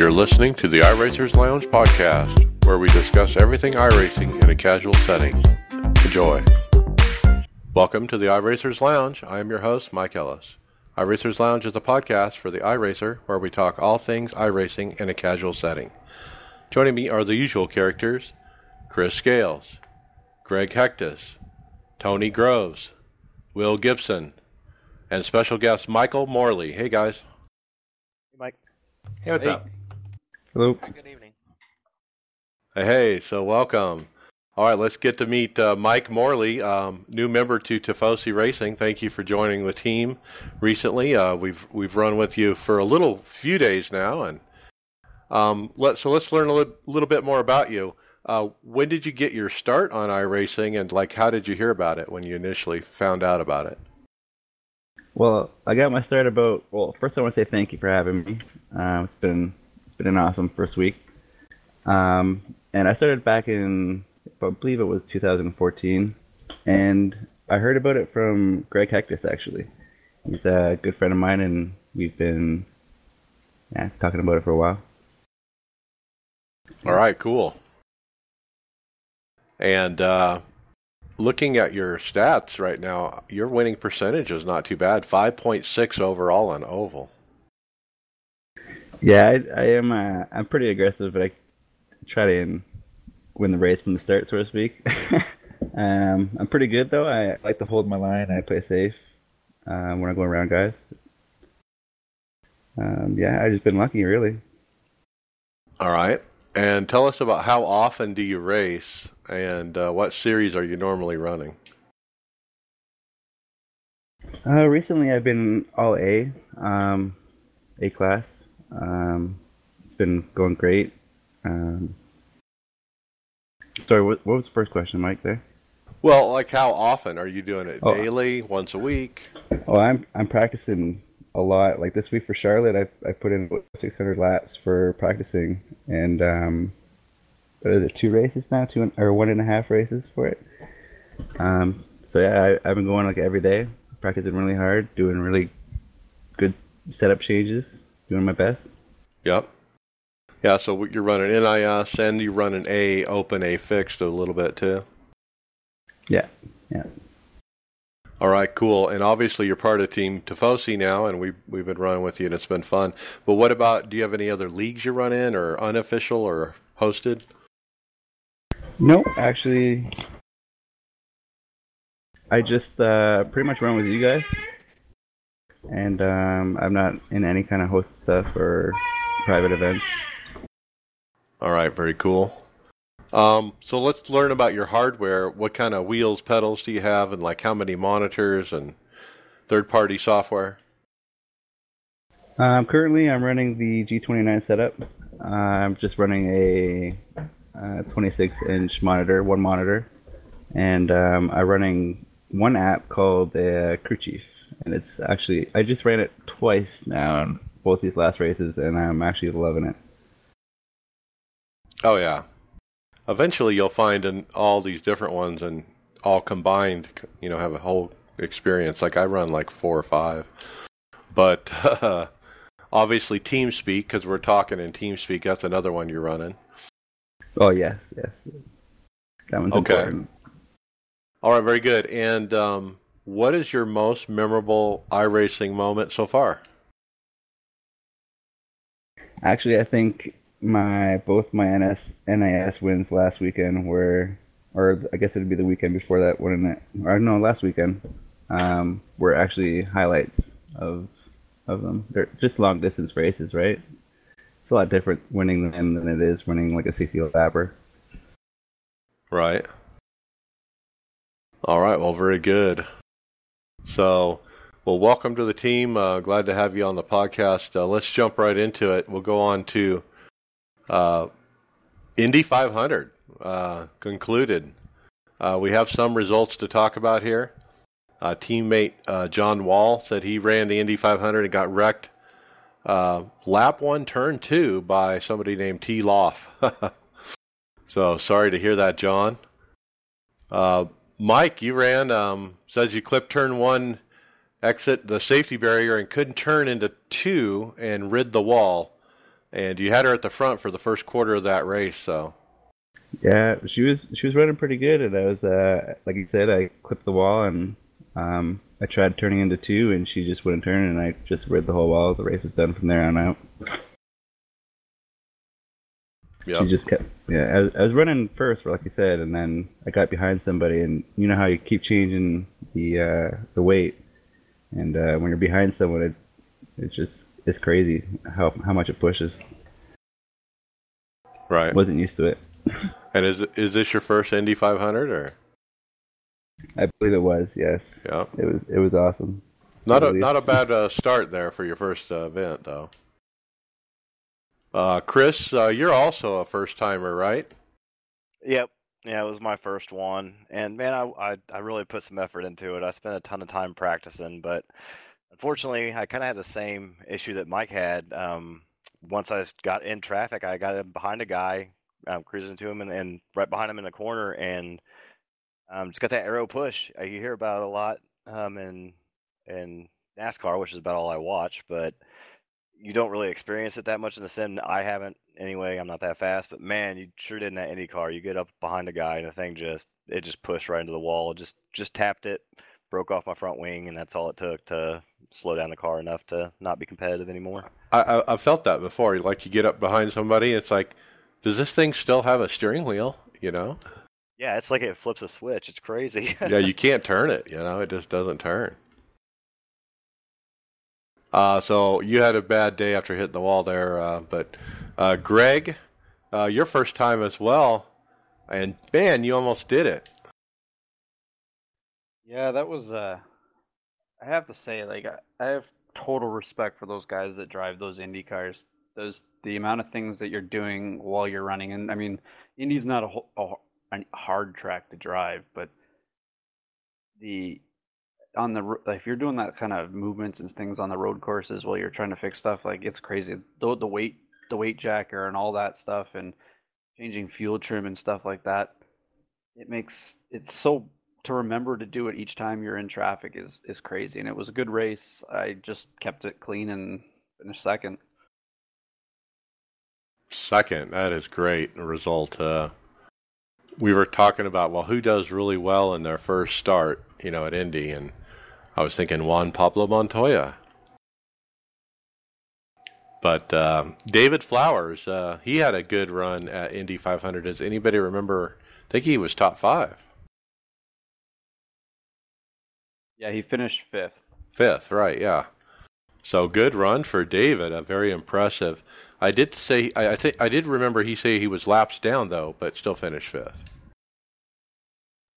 You're listening to the iRacers Lounge podcast, where we discuss everything iRacing in a casual setting. Enjoy. Welcome to the iRacers Lounge. I am your host, Mike Ellis. iRacers Lounge is a podcast for the iRacer, where we talk all things iRacing in a casual setting. Joining me are the usual characters Chris Scales, Greg Hectus, Tony Groves, Will Gibson, and special guest Michael Moorley. Hey, guys. Hey, Mike. Hey, what's Hey. up? Hello. Good evening. Hey, hey, so welcome. All right, let's get to meet uh, Mike Moorley, um, new member to Tifosi Racing. Thank you for joining the team recently. Uh, we've we've run with you for a little few days now, and um, let so let's learn a li- little bit more about you. Uh, when did you get your start on iRacing, and like how did you hear about it when you initially found out about it? Well, I got my start about. Well, first I want to say thank you for having me. Uh, it's been it's been an awesome first week. Um, and I started back in I believe it was 2014, and I heard about it from Greg Hectus actually. He's a good friend of mine, and we've been yeah talking about it for a while. All right, cool. And uh, looking at your stats right now, your winning percentage is not too bad. Five point six overall on oval. Yeah, I, I am. Uh, I'm pretty aggressive, but I try to win the race from the start, so to speak. um, I'm pretty good though. I like to hold my line. I play safe um, when I go around guys. Um, yeah, I've just been lucky, really. All right. And tell us about how often do you race, and uh, what series are you normally running? Uh, recently, I've been all A, um, A class. Um, it's been going great. Um, sorry, what, what was the first question, Mike? There. Well, like how often are you doing it? Oh. Daily, once a week? Oh, I'm I'm practicing a lot. Like this week for Charlotte, I I put in 600 laps for practicing, and um, what is it? Two races now, two and- or one and a half races for it. Um, so yeah, I, I've been going like every day, practicing really hard, doing really good setup changes, doing my best. Yep. Yeah. So you're running NIS, and you run an A open, A fixed a little bit too. Yeah, yeah. All right, cool. And obviously, you're part of Team Tifosi now, and we we've been running with you, and it's been fun. But what about? Do you have any other leagues you run in, or unofficial, or hosted? No, actually, I just uh, pretty much run with you guys, and um, I'm not in any kind of host stuff or private events. All right, very cool. Um, so let's learn about your hardware. What kind of wheels, pedals do you have, and like how many monitors and third-party software? Um, currently, I'm running the G29 setup. Uh, I'm just running a uh, 26-inch monitor, one monitor, and um, I'm running one app called uh, Crew Chief, and it's actually I just ran it twice now, in both these last races, and I'm actually loving it. Oh yeah. Eventually, you'll find in all these different ones and all combined, you know, have a whole experience. Like I run like four or five, but uh, obviously TeamSpeak because we're talking in TeamSpeak. That's another one you're running. Oh yes, yes, that one's Okay. important. All right, very good. And um, what is your most memorable iRacing moment so far? Actually, I think my both my NS NIS wins last weekend were, or I guess it'd be the weekend before that, wouldn't it? Or no, last weekend, um, were actually highlights of of them. They're just long distance races, right? It's a lot different winning them than it is winning like a 60 lapper. Right. All right. Well, very good. So, well, welcome to the team. Uh, glad to have you on the podcast. Uh, let's jump right into it. We'll go on to uh, Indy 500 uh, concluded. Uh, we have some results to talk about here. Uh, teammate John Wall said he ran the Indy 500 and got wrecked lap one, turn two by somebody named T. Loff. so sorry to hear that, John. Mike, you ran. Um, says you clipped turn one, exit the safety barrier, and couldn't turn into two and rid the wall. and you had her at the front for the first quarter of that race. So yeah, she was she was running pretty good, and I was uh, like you said, I clipped the wall and um, I tried turning into two, and she just wouldn't turn, and I just rid the whole wall. The race was done from there on out. Yeah. She just kept. Yeah, I was, I was running first, like you said, and then I got behind somebody, and you know how you keep changing the uh, the weight, and uh, when you're behind someone, it it's just it's crazy how how much it pushes. Right. Wasn't used to it. And is is this your first Indy 500 or? I believe it was. Yes. Yeah. It was. It was awesome. Not a not a bad uh, start there for your first uh, event, though. Uh, Chris, uh, you're also a first timer, right? Yep. Yeah, it was my first one, and man, I, I I really put some effort into it. I spent a ton of time practicing, but unfortunately, I kind of had the same issue that Mike had. Um, once I got in traffic, I got behind a guy, um, cruising to him, and, and right behind him in the corner, and um, just got that aero push. Uh, you hear about it a lot um, in in NASCAR, which is about all I watch, but you don't really experience it that much in the sim. I haven't anyway. I'm not that fast, but man, you sure didn't that Indy car. You get up behind a guy and the thing just it just pushed right into the wall. Just just tapped it, broke off my front wing, and that's all it took to slow down the car enough to not be competitive anymore. I, I I've felt that before. Like you get up behind somebody, it's like, does this thing still have a steering wheel? You know? Yeah, it's like it flips a switch. It's crazy. yeah, you can't turn it. You know, it just doesn't turn. Uh, so you had a bad day after hitting the wall there, uh, but uh, Greg, uh, your first time as well, and man, you almost did it. Yeah, that was. Uh, I have to say, like, I, I have total respect for those guys that drive those Indy cars. Those the amount of things that you're doing while you're running, and I mean, Indy's not a, a, a hard track to drive, but the on the if you're doing that kind of movements and things on the road courses while you're trying to fix stuff, like it's crazy. The, the weight, the weight jacker, and all that stuff, and changing fuel trim and stuff like that. It makes it's so to remember to do it each time you're in traffic is is crazy. And it was a good race. I just kept it clean and finished second. Second, that is great result. Uh, we were talking about well, who does really well in their first start, you know, at Indy, and I was thinking Juan Pablo Montoya. But uh, David Flowers, uh, he had a good run at Indy 500. Does anybody remember? I think he was top five. Yeah, he finished fifth. Fifth, right? Yeah. So good run for David. A very impressive. I did say I, I think I did remember he say he was laps down though, but still finished fifth.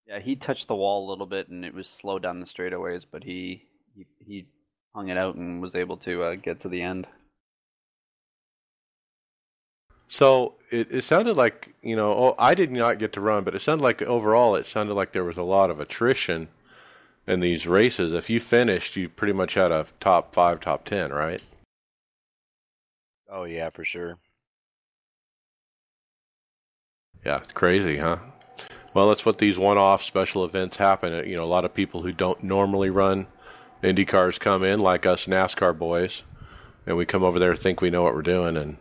Yeah, he touched the wall a little bit, and it was slow down the straightaways, but he he, he hung it out and was able to uh, get to the end. So it, it sounded like you know oh, I did not get to run, but it sounded like overall it sounded like there was a lot of attrition in these races. If you finished, you pretty much had a top five, top ten, right? Oh yeah, for sure. Yeah, it's crazy, huh? Well, that's what these one-off special events happen. Uh, you know, a lot of people who don't normally run Indy cars come in, like us NASCAR boys, and we come over there think we know what we're doing. And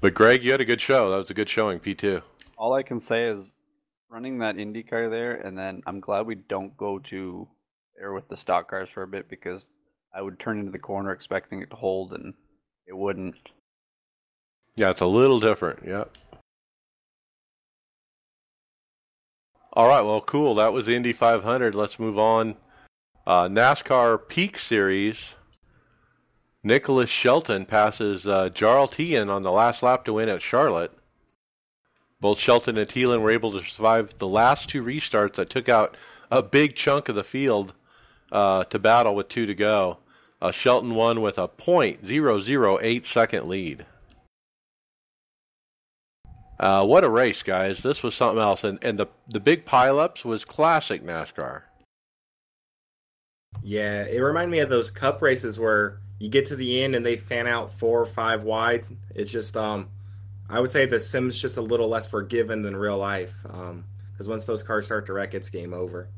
but Greg, you had a good show. That was a good showing, P two. All I can say is running that Indy car there, and then I'm glad we don't go to there with the stock cars for a bit because I would turn into the corner expecting it to hold, and it wouldn't. Yeah, it's a little different. Yeah. All right, well, cool. That was the Indy 500. Let's move on. Uh, NASCAR Peak Series. Nicholas Shelton passes uh, Jarl Teien on the last lap to win at Charlotte. Both Shelton and Thielen were able to survive the last two restarts that took out a big chunk of the field uh, to battle with two to go. Uh, Shelton won with a .008 second lead. Uh, what a race, guys! This was something else, and and the the big pileups was classic NASCAR. Yeah, it reminded me of those Cup races where you get to the end and they fan out four or five wide. It's just, um, I would say the sim's just a little less forgiving than real life, because um, once those cars start to wreck, it's game over.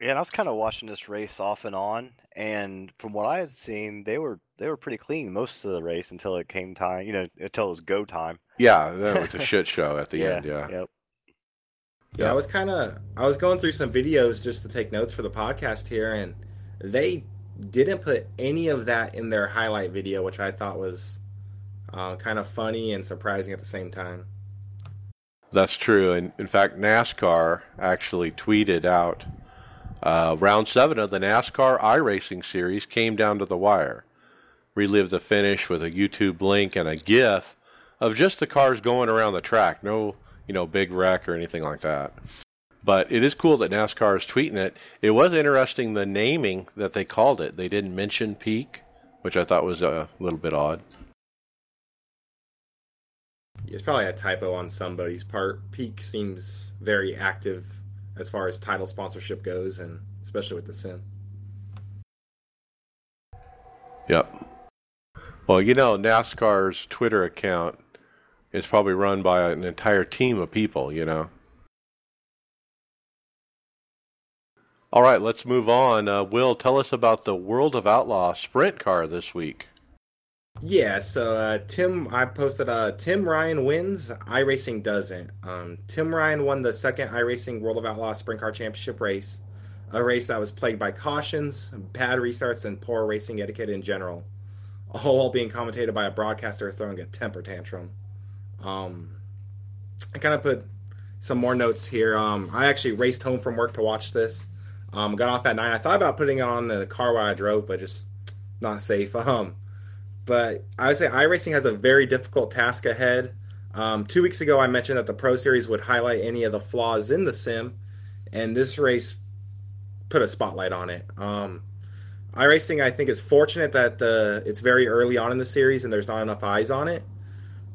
Yeah, and I was kind of watching this race off and on, and from what I had seen, they were they were pretty clean most of the race until it came time, you know, until it was go time. Yeah, that was a shit show at the yeah, end. Yeah. Yep. Yeah, I was kind of I was going through some videos just to take notes for the podcast here, and they didn't put any of that in their highlight video, which I thought was uh, kind of funny and surprising at the same time. That's true. And in fact, NASCAR actually tweeted out uh, round seven of the NASCAR iRacing series came down to the wire. Relive the finish with a YouTube link and a GIF of just the cars going around the track. No, you know, big wreck or anything like that. But it is cool that NASCAR is tweeting it. It was interesting the naming that they called it. They didn't mention Peak, which I thought was a little bit odd. It's probably a typo on somebody's part. Peak seems very active as far as title sponsorship goes, and especially with the sim. Yep. Well, you know, NASCAR's Twitter account is probably run by an entire team of people, you know. All right, let's move on. Uh, Will, tell us about the World of Outlaw sprint car this week. Yeah, so uh, Tim, I posted uh, Tim Ryan wins, iRacing doesn't. Um, Tim Ryan won the second iRacing World of Outlaw Sprint Car Championship race, a race that was plagued by cautions, bad restarts, and poor racing etiquette in general, all while being commentated by a broadcaster throwing a temper tantrum. Um, I kind of put some more notes here. Um, I actually raced home from work to watch this. Um, got off at nine. I thought about putting it on the car while I drove, but just not safe. Um, but I would say iRacing has a very difficult task ahead. Um, two weeks ago, I mentioned that the Pro Series would highlight any of the flaws in the sim, and this race put a spotlight on it. Um, iRacing, I think, is fortunate that the it's very early on in the series and there's not enough eyes on it.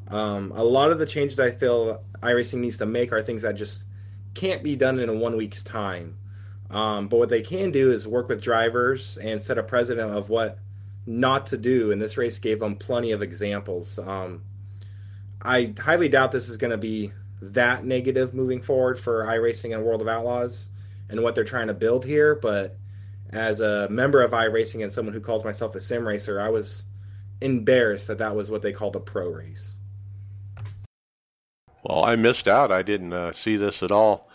Um, a lot of the changes I feel iRacing needs to make are things that just can't be done in a one week's time. Um, but what they can do is work with drivers and set a precedent of what not to do, and this race gave them plenty of examples. Um, I highly doubt this is going to be that negative moving forward for iRacing and World of Outlaws and what they're trying to build here, but as a member of iRacing and someone who calls myself a sim racer, I was embarrassed that that was what they called a pro race. Well, I missed out. I didn't uh, see this at all.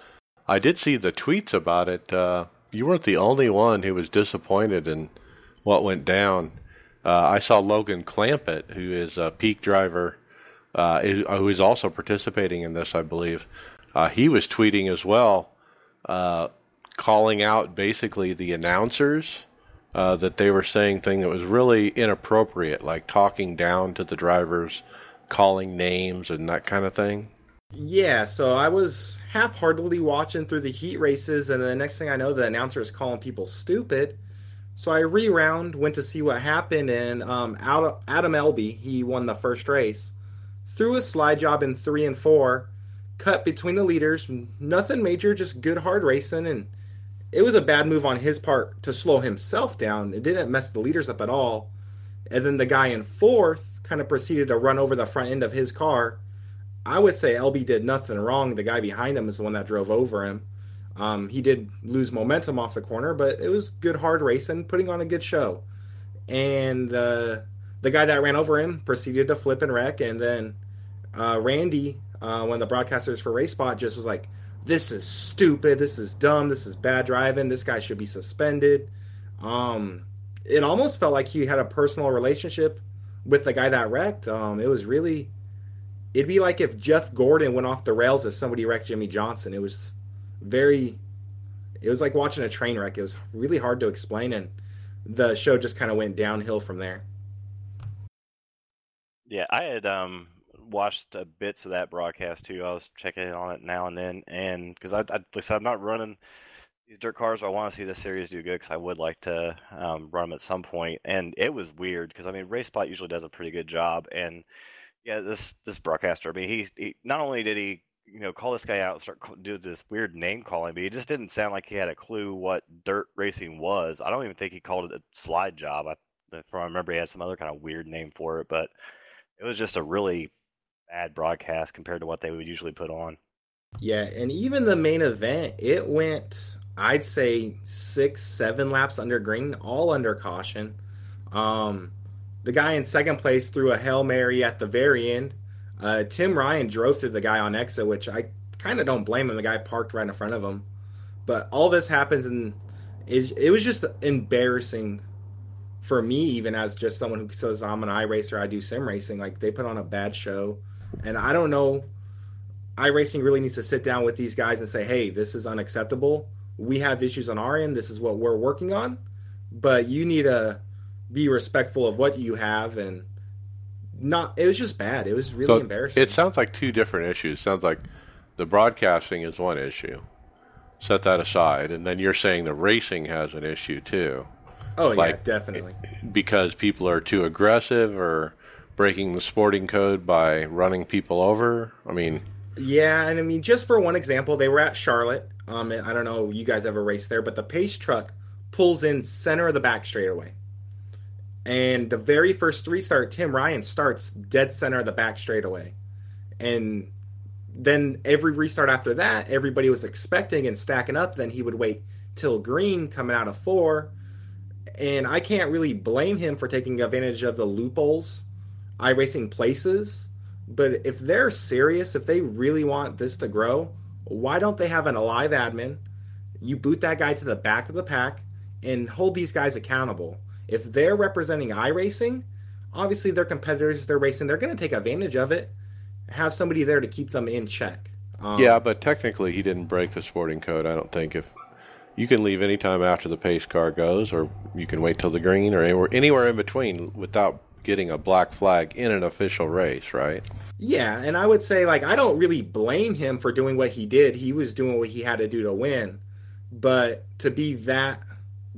I did see the tweets about it. Uh, you weren't the only one who was disappointed in what went down. Uh, I saw Logan Clampitt, who is a peak driver, uh, who is also participating in this, I believe. Uh, he was tweeting as well, uh, calling out basically the announcers uh, that they were saying things that was really inappropriate, like talking down to the drivers, calling names, and that kind of thing. Yeah, so I was half-heartedly watching through the heat races, and the next thing I know, the announcer is calling people stupid. So I reround, went to see what happened, and um, Adam Elby, he won the first race, threw a slide job in three and four, cut between the leaders, nothing major, just good hard racing, and it was a bad move on his part to slow himself down. It didn't mess the leaders up at all. And then the guy in fourth kind of proceeded to run over the front end of his car. I would say Elby did nothing wrong. The guy behind him is the one that drove over him. Um, he did lose momentum off the corner, but it was good hard racing, putting on a good show. And uh, the guy that ran over him proceeded to flip and wreck, and then uh, Randy, uh, one of the broadcasters for RaceSpot, just was like, "This is stupid. This is dumb. This is bad driving. This guy should be suspended." Um, it almost felt like he had a personal relationship with the guy that wrecked. Um, it was really, it'd be like if Jeff Gordon went off the rails if somebody wrecked Jimmie Johnson. It was very it was like watching a train wreck. It was really hard to explain and the show just kind of went downhill from there. Yeah, I had um watched bits of that broadcast too. I was checking on it now and then, and because I, I, like I'm not running these dirt cars. I want to see the series do good because I would like to um, run them at some point. And it was weird because I mean, RaceSpot usually does a pretty good job, and yeah, this this broadcaster. I mean, he, he not only did he you know, call this guy out and start do this weird name calling, but he just didn't sound like he had a clue what dirt racing was. I don't even think he called it a slide job. I, if I remember, he had some other kind of weird name for it, but it was just a really bad broadcast compared to what they would usually put on. Yeah, and even the main event, it went I'd say six, seven laps under green, all under caution. Um, the guy in second place threw a hail mary at the very end. Uh, Tim Ryan drove through the guy on exit, which I kind of don't blame him. The guy parked right in front of him. But all this happens, and it, it was just embarrassing for me, even as just someone who says I'm an iRacer, I do sim racing. Like they put on a bad show, and I don't know. iRacing really needs to sit down with these guys and say, "Hey, this is unacceptable. We have issues on our end. This is what we're working on, but you need to be respectful of what you have and." Not. It was just bad. It was really So embarrassing. it sounds like two different issues. Sounds like the broadcasting is one issue. Set that aside, and then you're saying the racing has an issue too, oh yeah, definitely. because people are too aggressive or breaking the sporting code by running people over. I mean, Yeah, and I mean, just for one example, they were at Charlotte. Um, I don't know you guys ever raced there, but the pace truck pulls in center of the back straightaway. And the very first restart, Tim Ryan starts dead center of the back straightaway. And then every restart after that, everybody was expecting and stacking up. Then he would wait till green coming out of four. And I can't really blame him for taking advantage of the loopholes iRacing places. But if they're serious, if they really want this to grow, why don't they have an alive admin? You boot that guy to the back of the pack and hold these guys accountable. If they're representing iRacing, obviously they're competitors, they're racing, they're going to take advantage of it. Have somebody there to keep them in check. Um, yeah, but technically he didn't break the sporting code. I don't think if you can leave any time after the pace car goes, or you can wait till the green, or anywhere, anywhere in between without getting a black flag in an official race, right? Yeah, and I would say like I don't really blame him for doing what he did. He was doing what he had to do to win. But to be that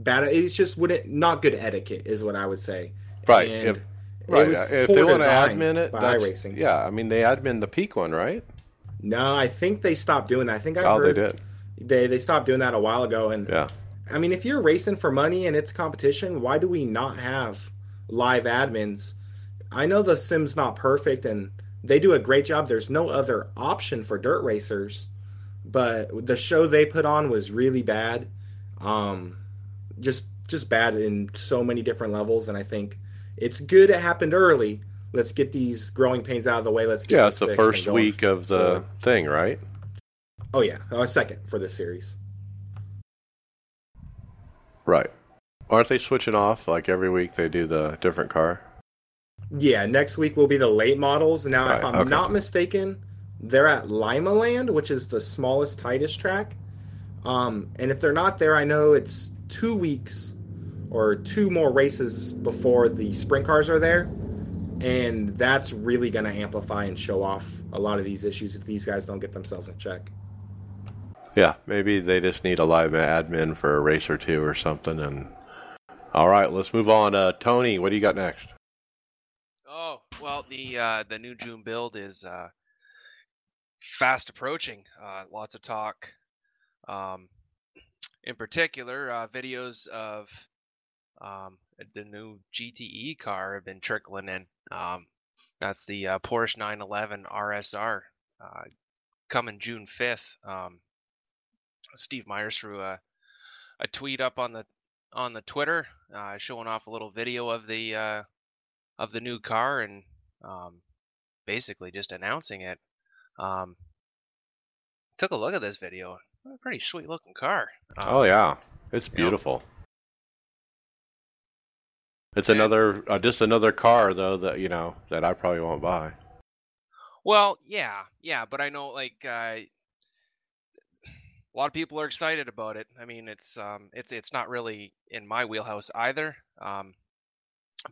bad, it's just wouldn't not good etiquette is what I would say. Right. And If right, if they want to admin it, that's, iRacing. yeah. I mean, they admin the peak one, right? No, I think they stopped doing that. I think I oh, heard they did. they they stopped doing that a while ago. And Yeah. I mean, if you're racing for money and it's competition, why do we not have live admins? I know the sim's not perfect and they do a great job. There's no other option for dirt racers, but the show they put on was really bad. Um, just just bad in so many different levels, and I think it's good it happened early. Let's get these growing pains out of the way. Let's get Yeah, it's the first week of the thing, right? Oh yeah, uh, second for this series. Right. Aren't they switching off like every week? They do the different car. Yeah, next week will be the late models. Now, if I'm okay. not mistaken, they're at Limaland, which is the smallest, tightest track. Um, and if they're not there, I know it's two weeks or two more races before the sprint cars are there. And that's really going to amplify and show off a lot of these issues if these guys don't get themselves in check. Yeah, maybe they just need a live admin for a race or two or something. And all right, let's move on. Uh, Tony, what do you got next? Oh well, the uh, the new June build is uh, fast approaching. Uh, lots of talk. Um, in particular, uh, videos of um, the new GTE car have been trickling in. Um, that's the uh, Porsche 911 RSR uh, coming June 5th. Um, Steve Myers threw a a tweet up on the on the Twitter uh, showing off a little video of the uh, of the new car and um, basically just announcing it. Um, took a look at this video. A pretty sweet looking car. Um, Oh yeah, it's yeah. beautiful. It's And- another, uh, just another car though that you know that I probably won't buy. Well, yeah, yeah, but I know like uh, a lot of people are excited about it. I mean, it's um, it's it's not really in my wheelhouse either. Um,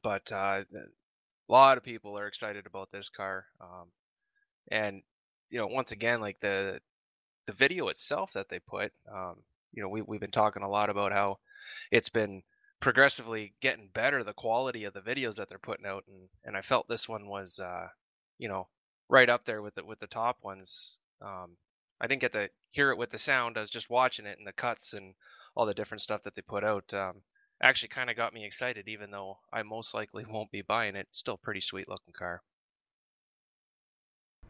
but uh, a lot of people are excited about this car. Um, and you know, once again, like the the video itself that they put, um, you know, we we've been talking a lot about how it's been progressively getting better the quality of the videos that they're putting out and and I felt this one was uh you know right up there with the with the top ones. Um I didn't get to hear it with the sound I was just watching it and the cuts and all the different stuff that they put out um actually kind of got me excited even though I most likely won't be buying it. Still pretty sweet looking car.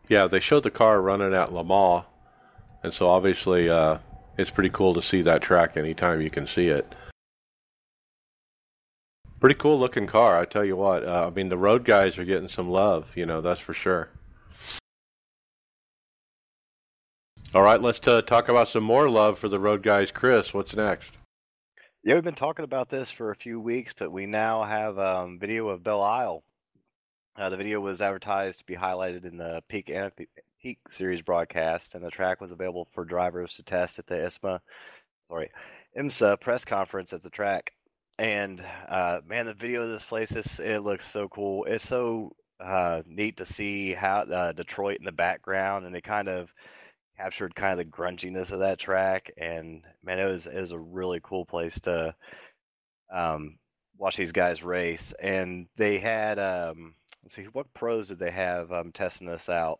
Yeah, they showed the car running at Le Mans, and so obviously uh, it's pretty cool to see that track anytime you can see it. Pretty cool looking car, I tell you what. Uh, I mean, the road guys are getting some love, you know, that's for sure. All right, let's uh, talk about some more love for the road guys. Chris, what's next? Yeah, we've been talking about this for a few weeks, but we now have um, video of Belle Isle. Uh, the video was advertised to be highlighted in the Peak Peak Series broadcast, and the track was available for drivers to test at the ISMA, sorry, IMSA press conference at the track. And uh, man, the video of this place is it looks so cool. It's so uh, neat to see how uh, Detroit in the background, and they kind of captured kind of the grunginess of that track. And man, it was it was a really cool place to um, watch these guys race. And they had um, let's see, what pros did they have um, testing this out?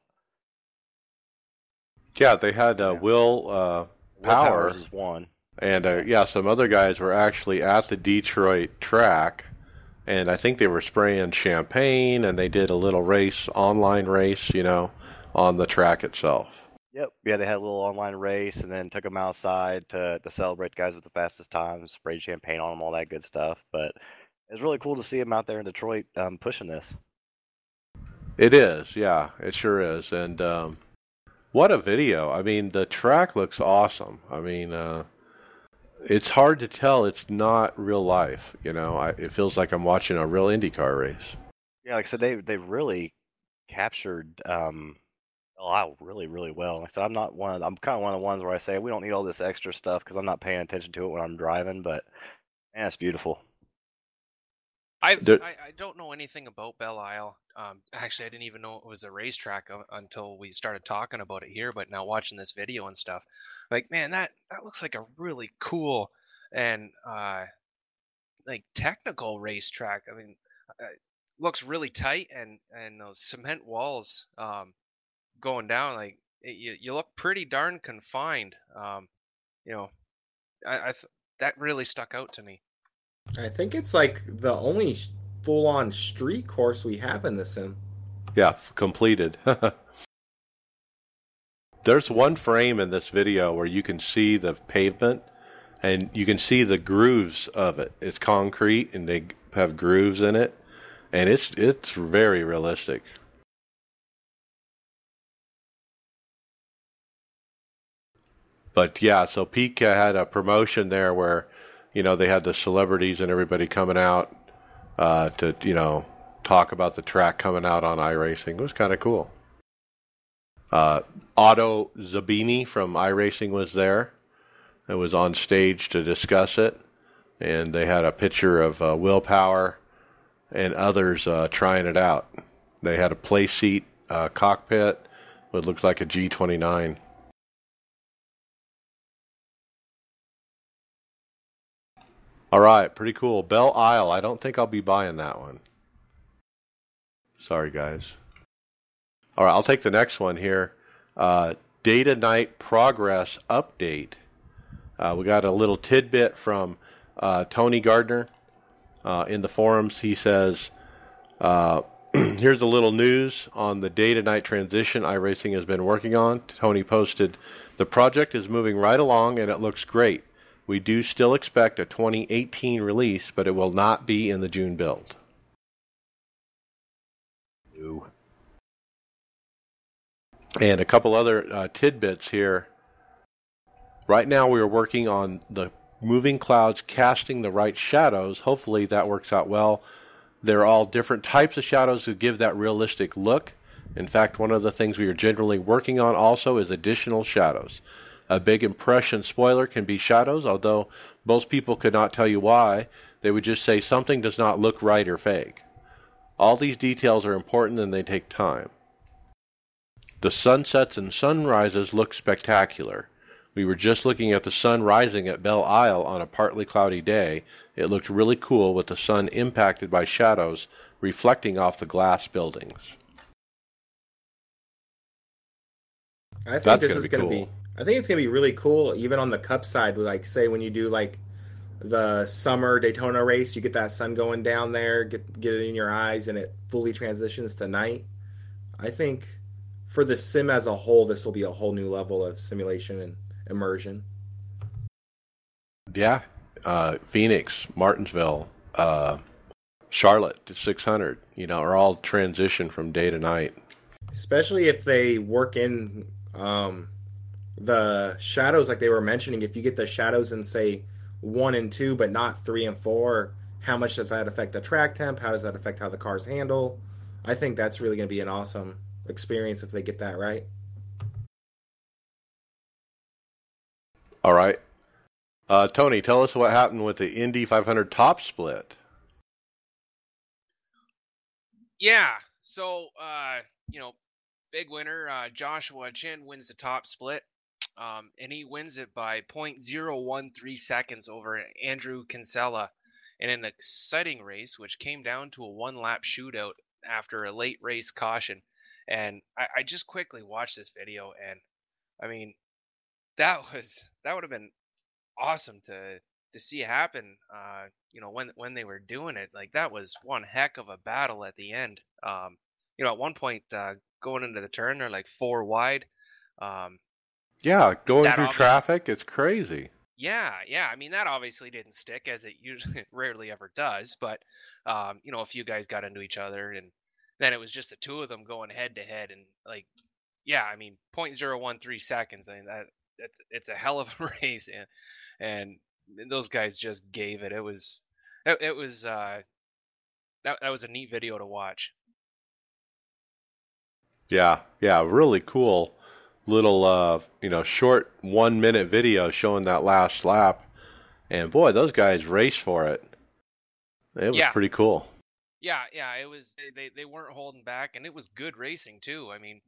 Yeah, they had uh, Will uh, Power one, and uh, yeah, some other guys were actually at the Detroit track, and I think they were spraying champagne, and they did a little race, online race, you know, on the track itself. Yep, yeah, they had a little online race, and then took them outside to to celebrate guys with the fastest times, sprayed champagne on them, all that good stuff. But it's really cool to see them out there in Detroit um, pushing this. It is, yeah, it sure is, and um, what a video! I mean, the track looks awesome. I mean, uh, it's hard to tell it's not real life. You know, I, it feels like I'm watching a real IndyCar race. Yeah, like I said, they they really captured um, lot really really well. Like I said, I'm not one. Of, I'm kind of one of the ones where I say we don't need all this extra stuff because I'm not paying attention to it when I'm driving. But man, it's beautiful. I, I don't know anything about Belle Isle. Um, actually, I didn't even know it was a racetrack until we started talking about it here. But now watching this video and stuff, like man, that that looks like a really cool and uh, like technical racetrack. I mean, uh, looks really tight and and those cement walls um, going down like it, you you look pretty darn confined. Um, you know, I, I th- that really stuck out to me. I think it's like the only full on street course we have in the sim. Yeah, completed. There's one frame in this video where you can see the pavement and you can see the grooves of it. It's concrete and they have grooves in it and it's it's very realistic. But yeah, so Pika had a promotion there where you know, they had the celebrities and everybody coming out uh, to, you know, talk about the track coming out on iRacing. It was kind of cool. Uh, Otto Zabini from iRacing was there. It was on stage to discuss it, and they had a picture of uh, Will Power and others uh, trying it out. They had a Playseat uh, cockpit, what looks like a G29. All right, pretty cool. Belle Isle. I don't think I'll be buying that one. Sorry, guys. All right, I'll take the next one here. Uh, Data Night Progress Update. Uh, we got a little tidbit from uh, Tony Gardner uh, in the forums. He says, uh, Here's a little news on the day to night transition iRacing has been working on. Tony posted, The project is moving right along and it looks great. We do still expect a 2018 release, but it will not be in the June build. And a couple other uh, tidbits here. Right now, we are working on the moving clouds casting the right shadows. Hopefully, that works out well. They're all different types of shadows to give that realistic look. In fact, one of the things we are generally working on also is additional shadows. A big impression spoiler can be shadows, although most people could not tell you why. They would just say something does not look right or fake. All these details are important and they take time. The sunsets and sunrises look spectacular. We were just looking at the sun rising at Belle Isle on a partly cloudy day. It looked really cool with the sun impacted by shadows reflecting off the glass buildings. I think That's this is going to cool. be I think it's gonna be really cool, even on the cup side. Like, say when you do like the summer Daytona race, you get that sun going down there, get get it in your eyes, and it fully transitions to night. I think for the sim as a whole, this will be a whole new level of simulation and immersion. Yeah, uh, Phoenix, Martinsville, uh, Charlotte to 600. You know, are all transition from day to night. Especially if they work in um, the shadows, like they were mentioning. If you get the shadows in say one and two, but not three and four, how much does that affect the track temp? How does that affect how the cars handle? I think that's really going to be an awesome experience if they get that right. All right. Uh, Tony, tell us what happened with the Indy 500 top split. Yeah. So, uh, you know, big winner, uh, Joshua Chin wins the top split. Um, and he wins it by 0.013 seconds over Andrew Kinsella in an exciting race, which came down to a one lap shootout after a late race caution. And I, I just quickly watched this video, and I mean, that was that would have been awesome to to see happen. Uh, you know, when when they were doing it, like that was one heck of a battle at the end. Um, you know, at one point uh, going into the turn, they're like four wide. Um, yeah, going through traffic, it's crazy. Yeah, yeah. I mean, that obviously didn't stick as it usually rarely ever does. But um, you know, a few guys got into each other, and then it was just the two of them going head to head, and like, yeah, I mean, 0.013 seconds. I mean, that it's it's a hell of a race, and and those guys just gave it. It was it, it was uh, that that was a neat video to watch. Yeah, yeah, really cool little uh, you know short one minute video showing that last lap, and boy, those guys raced for it. It was yeah. pretty cool. Yeah, yeah, it was. They they weren't holding back, and it was good racing too. I mean,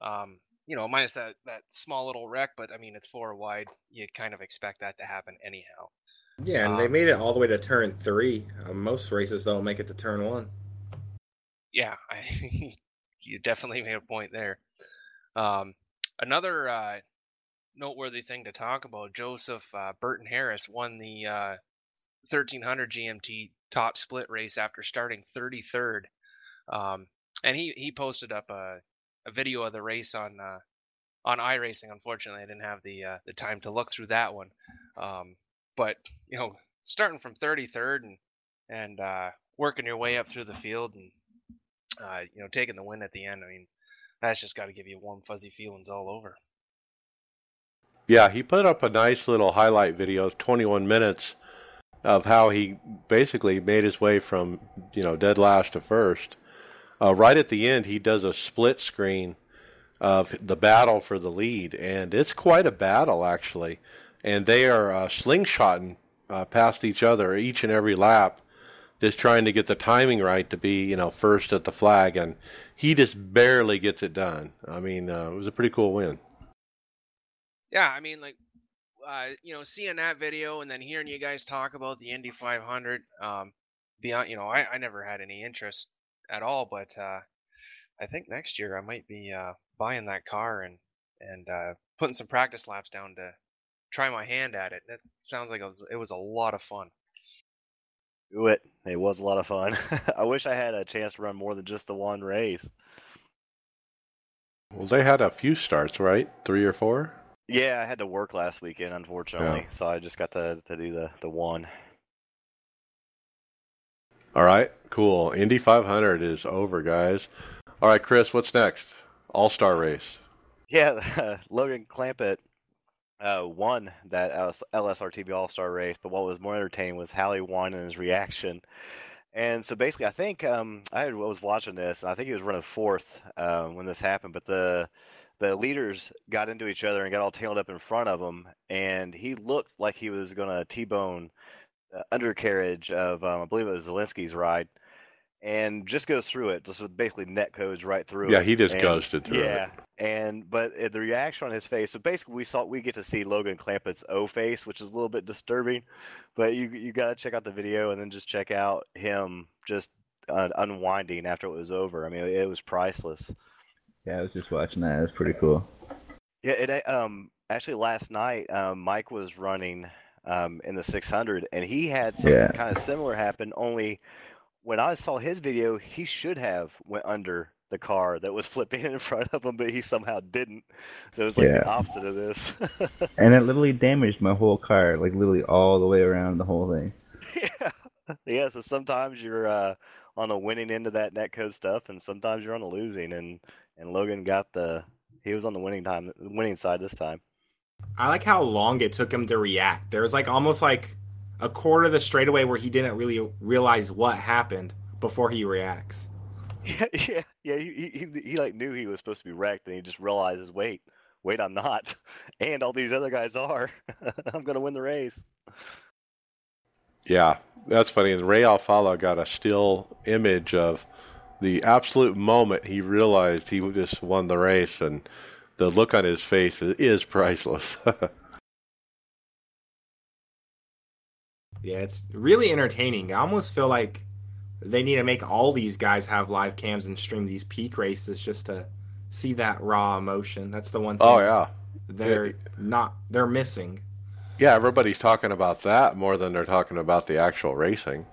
um, you know, minus that that small little wreck, but I mean, it's four wide. You kind of expect that to happen anyhow. Yeah, and um, they made it all the way to turn three. Uh, most races don't make it to turn one. Yeah, I, you definitely made a point there. Um, Another uh, noteworthy thing to talk about: Joseph uh, Burton Harris won the uh, 1300 GMT top split race after starting 33rd, um, and he he posted up a, a video of the race on uh, on iRacing. Unfortunately, I didn't have the uh, the time to look through that one, um, but you know, starting from 33rd and and uh, working your way up through the field and uh, you know taking the win at the end. I mean, that's just got to give you warm, fuzzy feelings all over. Yeah, he put up a nice little highlight video, 21 minutes, of how he basically made his way from you know dead last to first. Uh, right at the end, he does a split screen of the battle for the lead, and it's quite a battle actually. And they are uh, slingshotting uh, past each other each and every lap, just trying to get the timing right to be you know first at the flag. And he just barely gets it done. I mean, uh, it was a pretty cool win. Yeah, I mean, like, uh, you know, seeing that video and then hearing you guys talk about the Indy 500, um, beyond, you know, I, I never had any interest at all, but uh, I think next year I might be uh, buying that car and and uh, putting some practice laps down to try my hand at it. That sounds like it was, it was a lot of fun. Do it. It was a lot of fun. I wish I had a chance to run more than just the one race. Well, they had a few starts, right? Three or four? Yeah, I had to work last weekend, unfortunately, yeah. so I just got to, to do the, the one. All right, cool. Indy 500 is over, guys. All right, Chris, what's next? All Star race. Yeah, uh, Logan Clampitt uh, won that LSRTB All Star race, but what was more entertaining was Hallie won and his reaction. And so basically, I think um, I was watching this, and I think he was running fourth uh, when this happened. But the the leaders got into each other and got all tangled up in front of him, and he looked like he was going to t-bone undercarriage of um, I believe it was Zelensky's ride and just goes through it, just with basically net codes right through yeah, it. He just and, ghosted through yeah, it. Yeah, and but the reaction on his face. So basically, we saw we get to see Logan Clampitt's O face, which is a little bit disturbing. But you you got to check out the video and then just check out him just uh, unwinding after it was over. I mean, it was priceless. Yeah, I was just watching that. It was pretty cool. Yeah, it um actually last night um, Mike was running um, in the 600 and he had something yeah. kind of similar happen only when I saw his video, he should have went under the car that was flipping in front of him, but he somehow didn't. It was like Yeah. the opposite of this. And it literally damaged my whole car, like literally all the way around the whole thing. yeah, yeah. So sometimes you're uh, on the winning end of that netcode stuff, and sometimes you're on the losing. And and Logan got the he was on the winning time, winning side this time. I like how long it took him to react. There was like almost like a quarter of the straightaway where he didn't really realize what happened before he reacts. Yeah, yeah, yeah. He, he he he like knew he was supposed to be wrecked, and he just realizes, wait, wait, I'm not, and all these other guys are. I'm gonna win the race. Yeah, that's funny. And Ray Alfalo got a still image of the absolute moment he realized he just won the race, and the look on his face is, is priceless. Yeah, it's really entertaining. I almost feel like they need to make all these guys have live cams and stream these peak races just to see that raw emotion. That's the one thing oh yeah, they're not they're missing. yeah. Everybody's talking about that more than they're talking about the actual racing.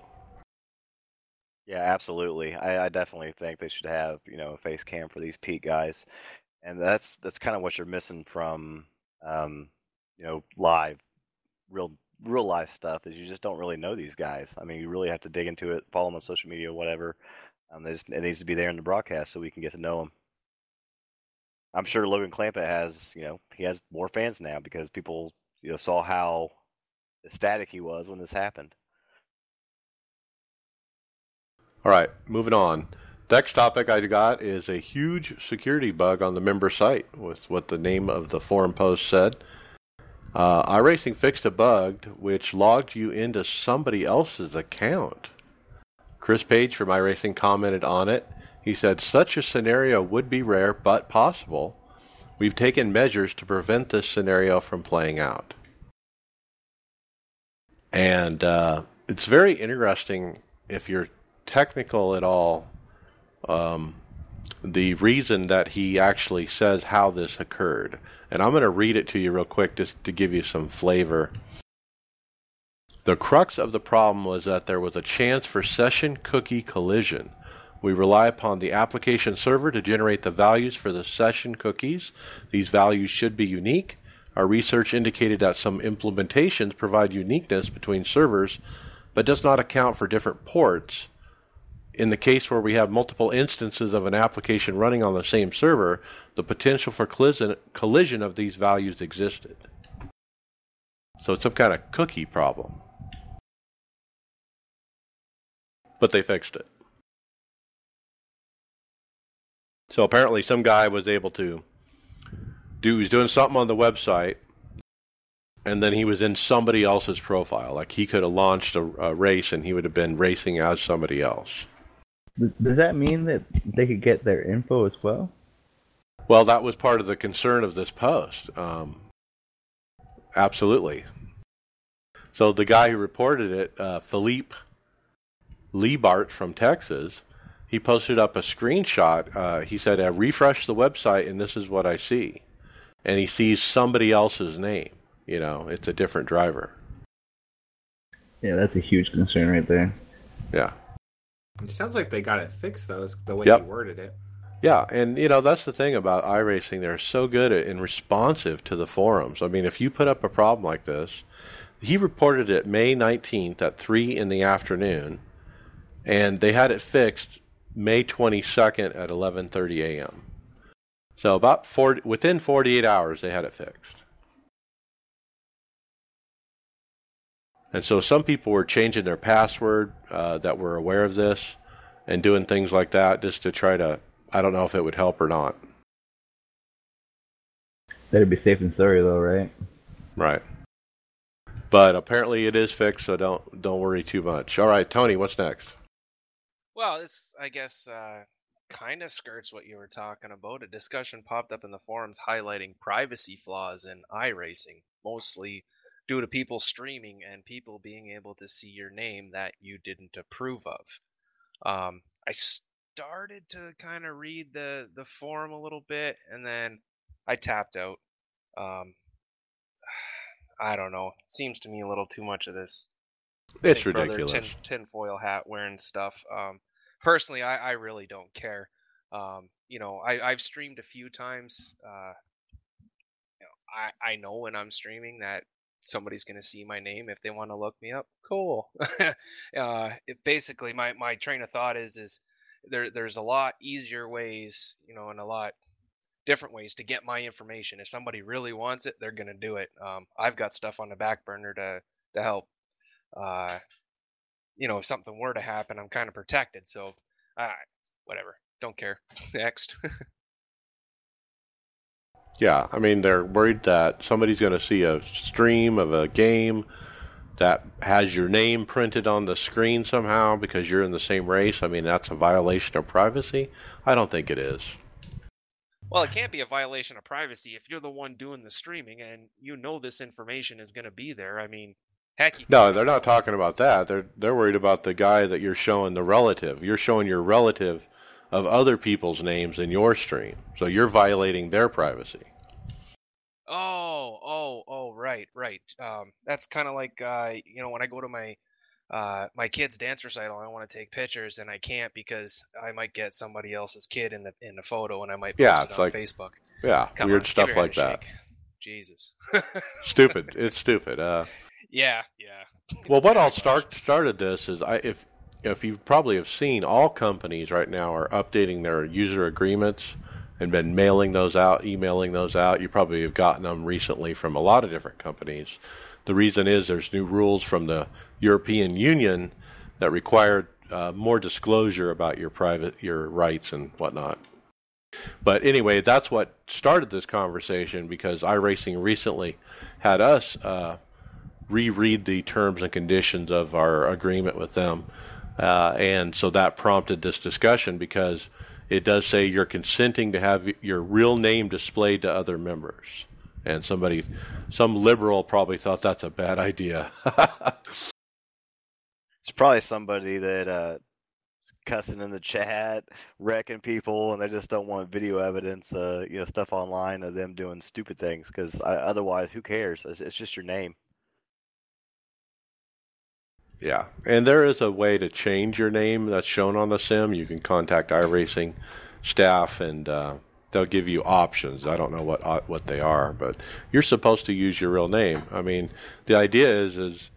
Yeah, absolutely. I, I definitely think they should have you know a face cam for these peak guys, and that's that's kind of what you're missing from um, you know live, real real life stuff is you just don't really know these guys. I mean, you really have to dig into it, follow them on social media, whatever. Um, just, it needs to be there in the broadcast so we can get to know them. I'm sure Logan Clampitt has you know he has more fans now because people you know saw how ecstatic he was when this happened. All right, moving on. Next topic I got is a huge security bug on the member site, with what the name of the forum post said. Uh, iRacing fixed a bug which logged you into somebody else's account. Chris Page from iRacing commented on it. He said, Such a scenario would be rare but possible. We've taken measures to prevent this scenario from playing out. And uh, it's very interesting if you're technical at all, um, the reason that he actually says how this occurred. And I'm going to read it to you real quick just to give you some flavor. The crux of the problem was that there was a chance for session cookie collision. We rely upon the application server to generate the values for the session cookies. These values should be unique. Our research indicated that some implementations provide uniqueness between servers, but does not account for different ports. In the case where we have multiple instances of an application running on the same server, the potential for collision, of these values existed. So it's some kind of cookie problem. But they fixed it. So apparently, some guy was able to do, he was doing something on the website, and then he was in somebody else's profile. Like he could have launched a, a race and he would have been racing as somebody else. Does that mean that they could get their info as well? Well, that was part of the concern of this post. Um, absolutely. So the guy who reported it, uh, Philippe Liebart from Texas, he posted up a screenshot. Uh, he said, "I refresh the website, and this is what I see." And he sees somebody else's name. You know, it's a different driver. Yeah, that's a huge concern right there. Yeah. It sounds like they got it fixed though, is the way Yep. you worded it. Yeah, and you know that's the thing about iRacing; they're so good at and responsive to the forums. I mean, if you put up a problem like this, he reported it May nineteenth at three in the afternoon, and they had it fixed May twenty second at eleven thirty a.m. So about 40, within forty eight hours, they had it fixed. And so some people were changing their password uh, that were aware of this and doing things like that just to try to I don't know if it would help or not. That'd be safe and sorry though, right? Right. But apparently it is fixed, so don't don't worry too much. All right, Tony, what's next? Well, this I guess uh, kind of skirts what you were talking about. A discussion popped up in the forums highlighting privacy flaws in iRacing, mostly due to people streaming and people being able to see your name that you didn't approve of. Um, I started to kind of read the the forum a little bit, and then I tapped out. Um, I don't know. It seems to me a little too much of this It's ridiculous. tin, tinfoil hat wearing stuff. Um, personally, I, I really don't care. Um, you know, I, I've streamed a few times. Uh, you know, I, I know when I'm streaming that somebody's going to see my name if they want to look me up. Cool. uh, it, basically, my, my train of thought is is there there's a lot easier ways, you know, and a lot different ways to get my information. If somebody really wants it, they're going to do it. Um, I've got stuff on the back burner to to help. Uh, you know, if something were to happen, I'm kind of protected. So, uh, whatever. Don't care. Next. yeah, I mean, they're worried that somebody's going to see a stream of a game that has your name printed on the screen somehow because you're in the same race. I mean, that's a violation of privacy. I don't think it is. Well, it can't be a violation of privacy if you're the one doing the streaming and you know this information is going to be there. I mean, heck. no, they're not talking about that. They're they're worried about the guy that you're showing the relative. You're showing your relative of other people's names in your stream, so you're violating their privacy. Oh, oh, oh, right, right. Um, that's kind of like uh, you know when I go to my uh, my kid's dance recital, I want to take pictures and I can't because I might get somebody else's kid in the in the photo and I might post yeah, it on like, Facebook. Yeah, Come weird on, stuff like that. Jesus. stupid. It's stupid. Uh, yeah, yeah. well, what all start started this is I if if you probably have seen all companies right now are updating their user agreements and been mailing those out, emailing those out. You probably have gotten them recently from a lot of different companies. The reason is there's new rules from the European Union that require uh, more disclosure about your private your rights and whatnot. But anyway, that's what started this conversation because iRacing recently had us uh, reread the terms and conditions of our agreement with them, uh, and so that prompted this discussion because it does say you're consenting to have your real name displayed to other members. And somebody, some liberal probably thought that's a bad idea. It's probably somebody that uh, cussing in the chat, wrecking people, and they just don't want video evidence, uh, you know, stuff online of them doing stupid things. Because otherwise, who cares? It's, it's just your name. Yeah, and there is a way to change your name that's shown on the sim. You can contact iRacing staff, and uh, they'll give you options. I don't know what uh, what they are, but you're supposed to use your real name. I mean, the idea is is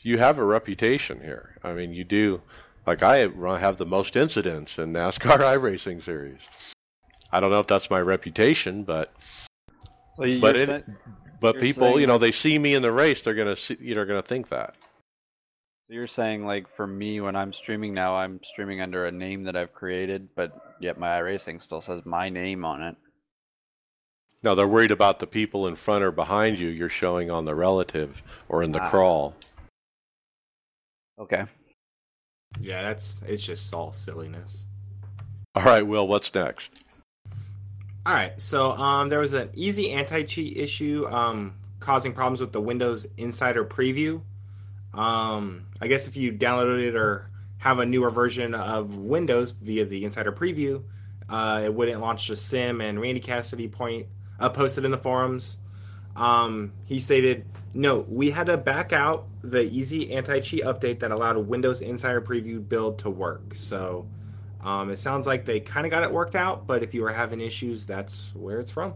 you have a reputation here. I mean, you do. Like I have the most incidents in NASCAR iRacing series. I don't know if that's my reputation, but well, but it, but people, you know, they see me in the race, they're gonna see, you know, gonna think that. So you're saying like for me when I'm streaming now, I'm streaming under a name that I've created, but yet my iRacing still says my name on it. No, they're worried about the people in front or behind you. You're showing on the relative or in the ah. crawl. Okay. Yeah, that's it's just all silliness. All right, Will, what's next? All right, so um, there was an easy anti-cheat issue um, causing problems with the Windows Insider Preview. Um, I guess if you downloaded it or have a newer version of Windows via the Insider Preview, uh, it wouldn't launch the sim. And Randy Cassidy point uh, posted in the forums. Um, he stated, "No, we had to back out the easy anti-cheat update that allowed Windows Insider Preview build to work. So um, it sounds like they kind of got it worked out. But if you are having issues, that's where it's from."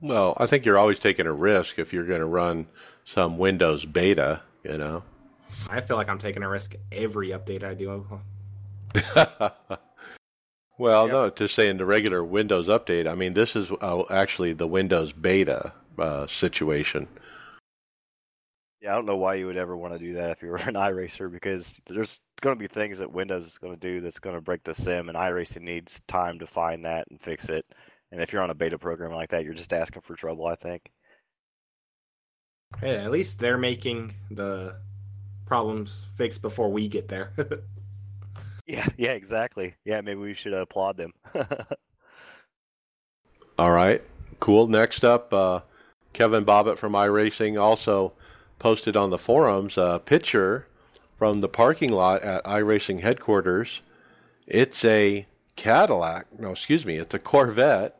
Well, I think you're always taking a risk if you're going to run some Windows beta, you know. I feel like I'm taking a risk every update I do. well, yep. no, to say in the regular Windows update, I mean, this is uh, actually the Windows beta uh, situation. Yeah, I don't know why you would ever want to do that if you were an iRacer because there's going to be things that Windows is going to do that's going to break the sim, and iRacing needs time to find that and fix it. And if you're on a beta program like that, you're just asking for trouble, I think. Hey, at least they're making the problems fixed before we get there. yeah, yeah, exactly. Yeah, maybe we should applaud them. All right, cool. Next up, uh, Kevin Bobbitt from iRacing also posted on the forums a picture from the parking lot at iRacing headquarters. It's a Cadillac. No, excuse me. It's a Corvette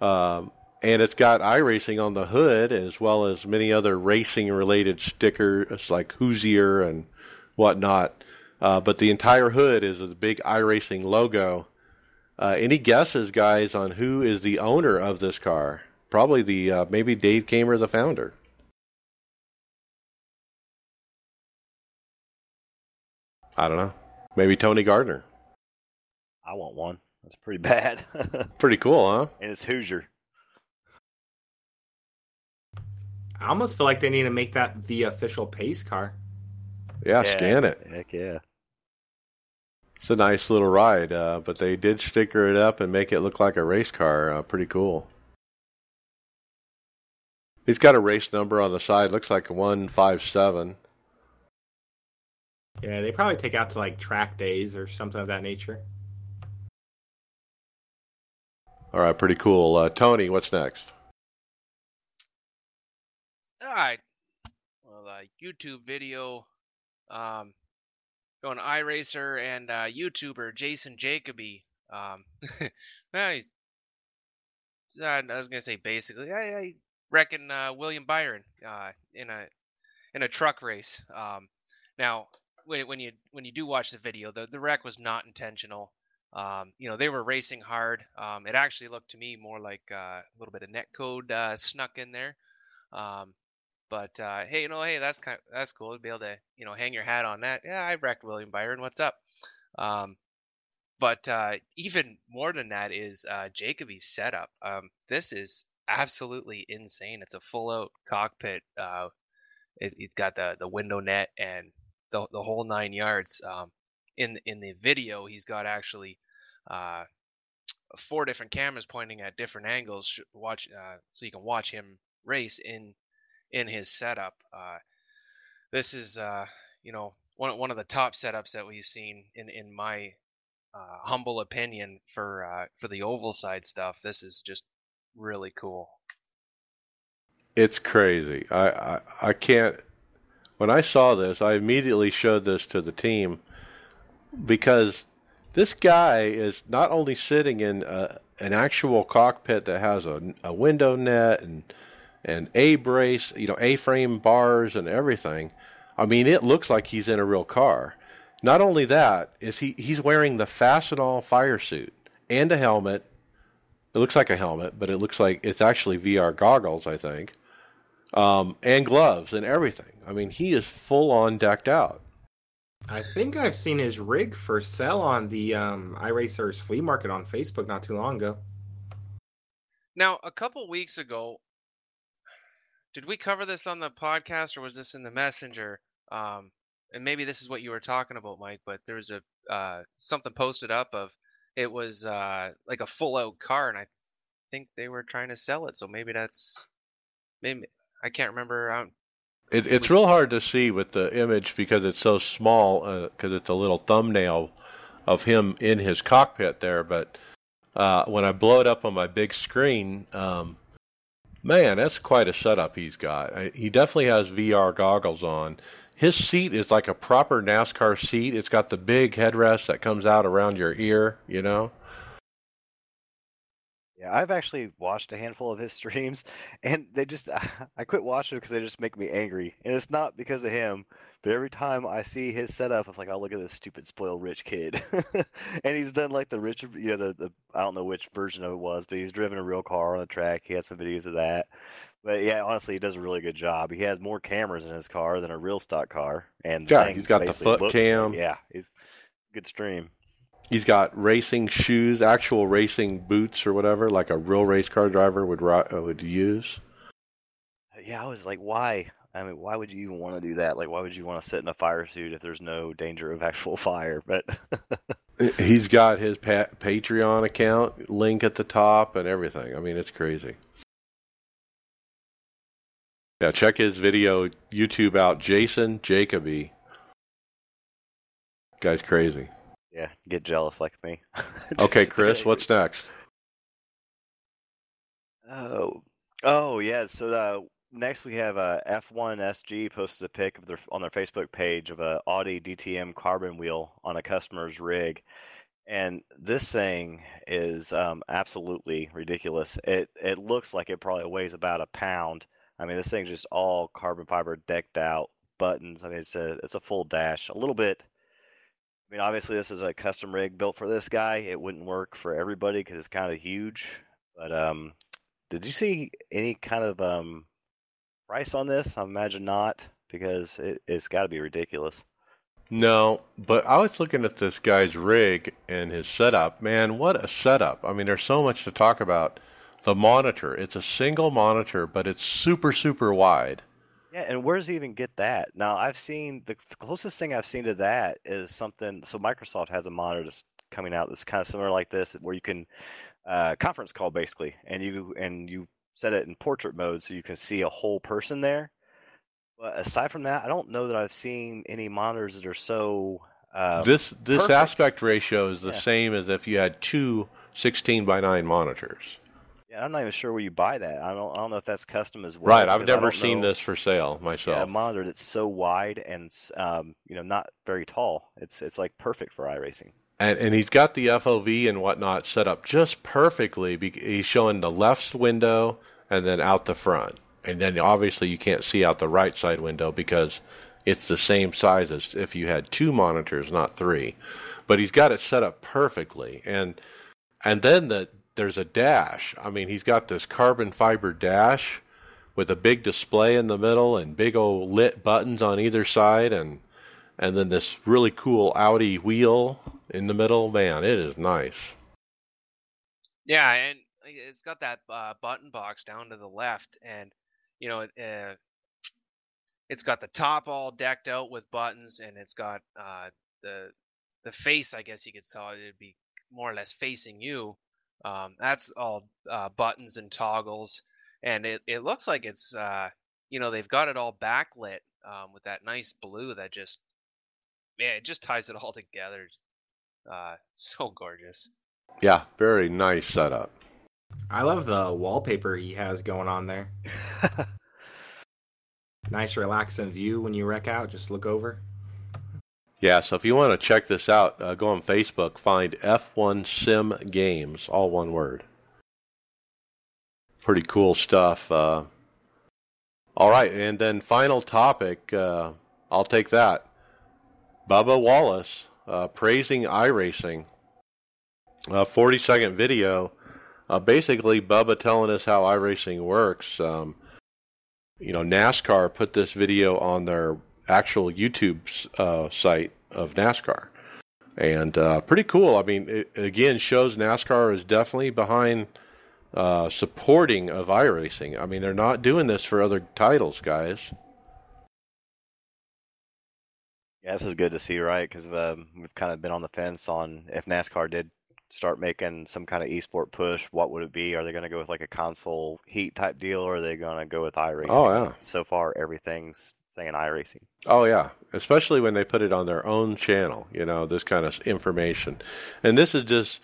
um, and it's got iRacing on the hood as well as many other racing related stickers like Hoosier and whatnot. uh, but the entire hood is the big iRacing logo. Uh, any guesses, guys, on who is the owner of this car? Probably the uh, maybe Dave Kaemmer, the founder. I don't know. Maybe Tony Gardner. I want one. That's pretty bad. Pretty cool, huh? and it's Hoosier. I almost feel like they need to make that the official pace car. Yeah, scan it. Heck yeah. It's a nice little ride, uh, but they did sticker it up and make it look like a race car. Uh, pretty cool. He's got a race number on the side. Looks like one five seven. Yeah, they probably take out to like track days or something of that nature. All right, pretty cool. Uh, Tony, what's next? Right. Well, uh, YouTube video. Um, going iRacer and uh, YouTuber Jason Jacoby. Um, he's, I was gonna say basically. I, I reckon uh, William Byron uh, in a in a truck race. Um, now, when, when you when you do watch the video, the the wreck was not intentional. Um, you know, they were racing hard. Um, it actually looked to me more like uh, a little bit of net code uh, snuck in there. But uh, hey, you know, hey, that's kind of, that's cool to be able to you know hang your hat on that. Yeah, I wrecked William Byron. What's up? Um, but uh, even more than that is uh, Jacoby's setup. Um, this is absolutely insane. It's a full out cockpit. Uh, it, has got the the window net and the the whole nine yards. Um, in in the video, he's got actually uh, four different cameras pointing at different angles. Watch uh, so you can watch him race in in his setup. Uh, this is uh, you know one one of the top setups that we've seen in in my uh, humble opinion for uh, for the oval side stuff. This is just really cool. It's crazy. I, I I can't. When I saw this, I immediately showed this to the team because this guy is not only sitting in a, an actual cockpit that has a, a window net and and A brace, you know, A frame bars and everything. I mean, it looks like he's in a real car. Not only that, is he he's wearing the Fastenal fire suit and a helmet. It looks like a helmet, but it looks like it's actually VR goggles, I think, um, and gloves and everything. I mean, he is full on decked out. I think I've seen his rig for sale on the um, iRacers flea market on Facebook not too long ago. Now, a couple weeks ago, did we cover this on the podcast or was this in the messenger? Um, and maybe this is what you were talking about, Mike. But there was a uh, something posted up of it was uh, like a full out car, and I think they were trying to sell it. So maybe that's maybe I can't remember. Um, it, it's real hard to see with the image because it's so small. Because uh, it's a little thumbnail of him in his cockpit there, but uh, when I blow it up on my big screen, um, Man, that's quite a setup he's got. Uh, he definitely has VR goggles on. His seat is like a proper NASCAR seat. It's got the big headrest that comes out around your ear, you know? Yeah, I've actually watched a handful of his streams, and they just uh, I quit watching because they just make me angry, and it's not because of him. But every time I see his setup, I'm like, oh, look at this stupid spoiled rich kid. and he's done like the rich, you know, the, the I don't know which version of it was, but he's driven a real car on the track. He had some videos of that. But yeah, honestly, he does a really good job. He has more cameras in his car than a real stock car, and yeah, he's got the foot cam. Like, yeah, he's good stream. He's got racing shoes, actual racing boots or whatever, like a real race car driver would uh, would use. Yeah, I was like, why? I mean, why would you even want to do that? Like, why would you want to sit in a fire suit if there's no danger of actual fire? But he's got his pa- Patreon account link at the top and everything. I mean, it's crazy. Yeah, check his video YouTube out. Jason Jacoby. Guy's crazy. Yeah, get jealous like me. okay, Chris, what's next? Oh, oh yeah. So uh, next we have uh, F1 SG posted a pic of their on their Facebook page of a Audi DTM carbon wheel on a customer's rig, and this thing is um, absolutely ridiculous. It it looks like it probably weighs about a pound. I mean, this thing's just all carbon fiber decked out buttons. I mean, it's a it's a full dash. A little bit mean, obviously, this is a custom rig built for this guy. It wouldn't work for everybody because it's kind of huge. But um, did you see any kind of um, price on this? I imagine not because it, it's got to be ridiculous. No, but I was looking at this guy's rig and his setup. Man, what a setup! I mean, there's so much to talk about. The monitor, it's a single monitor, but it's super, super wide. Yeah, and where does he even get that? Now, I've seen the closest thing I've seen to that is something. So Microsoft has a monitor that's coming out that's kind of similar like this, where you can uh, conference call basically, and you and you set it in portrait mode so you can see a whole person there. But aside from that, I don't know that I've seen any monitors that are so. Uh, this this perfect. aspect ratio is the Yeah. same as if you had two 16 by 9 monitors. Yeah, I'm not even sure where you buy that. I don't. I don't know if that's custom as well. right, I've never seen know- this for sale Yeah, myself. a monitor that's so wide and um, you know not very tall. It's it's like perfect for iRacing. and and he's got the FOV and whatnot set up just perfectly. He's showing the left window and then out the front, and then obviously you can't see out the right side window because it's the same size as if you had two monitors, not three. But he's got it set up perfectly, and and then the there's a dash. I mean, he's got this carbon fiber dash with a big display in the middle and big old lit buttons on either side, and and then this really cool Audi wheel in the middle. Man, it is nice. Yeah, and it's got that uh, button box down to the left, and you know, uh, it's got the top all decked out with buttons, and it's got uh, the the face. I guess you could tell it'd be more or less facing you. Um, that's all uh, buttons and toggles, and it, it looks like it's uh, you know they've got it all backlit um, with that nice blue that just yeah it just ties it all together. Uh, so gorgeous. Yeah, very nice setup. I love the wallpaper he has going on there. Nice relaxing view when you wreck out. Just look over. Yeah, so if you want to check this out, uh, go on Facebook, find F1 Sim Games, all one word. Pretty cool stuff. Uh, all right, and then final topic. Uh, I'll take that. Bubba Wallace uh, praising iRacing. A 40 second video. Uh, basically, Bubba telling us how iRacing works. Um, you know, NASCAR put this video on their actual YouTube uh, site of NASCAR, and uh, pretty cool. I mean, it again shows NASCAR is definitely behind uh, supporting of iRacing. I mean, they're not doing this for other titles, guys. Yeah, this is good to see, right? Because um, we've kind of been on the fence on if NASCAR did start making some kind of esport push, what would it be? Are they going to go with like a console heat type deal, or are they going to go with iRacing? Oh, yeah. So far, everything's saying iRacing. Oh yeah, especially when they put it on their own channel. You know, this kind of information, and this is just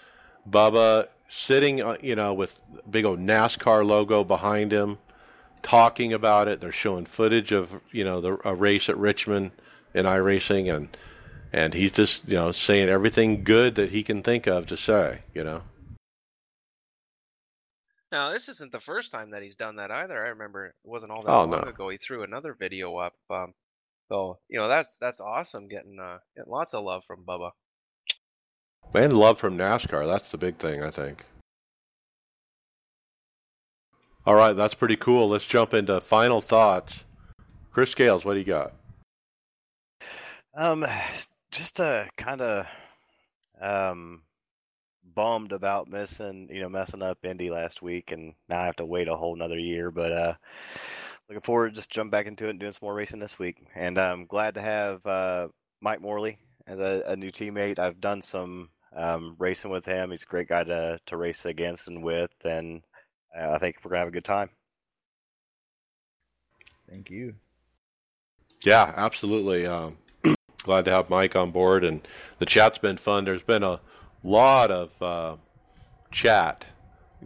Bubba sitting, uh, you know, with big old NASCAR logo behind him, talking about it. They're showing footage of you know the a race at Richmond in iRacing, and and he's just you know saying everything good that he can think of to say. You know. Now, this isn't the first time that he's done that either. I remember it wasn't all that Oh, long no. ago he threw another video up. Um, so you know that's that's awesome. Getting uh, getting lots of love from Bubba. And love from NASCAR. That's the big thing, I think. All right, that's pretty cool. Let's jump into final thoughts. Chris Scales, what do you got? Um, just uh, kind of um bummed about missing, you know, messing up Indy last week, and now I have to wait a whole another year. But uh, looking forward to just jump back into it and doing some more racing this week. And I'm glad to have uh, Mike Moorley as a, a new teammate. I've done some um, racing with him. He's a great guy to to race against and with, and uh, I think we're gonna have a good time. Thank you. Yeah, absolutely. Um, glad to have Mike on board, and the chat's been fun. There's been a lot of uh, chat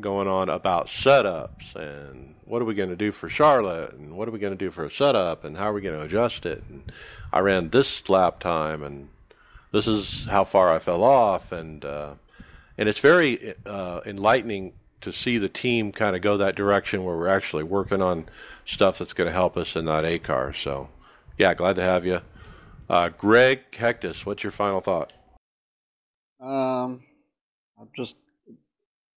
going on about setups and what are we going to do for Charlotte, and what are we going to do for a setup, and how are we going to adjust it. And I ran this lap time, and this is how far I fell off, and uh, and it's very uh, enlightening to see the team kind of go that direction where we're actually working on stuff that's going to help us in that A car. So, yeah, glad to have you. Uh, Greg Hectus, what's your final thought? Um, I'm just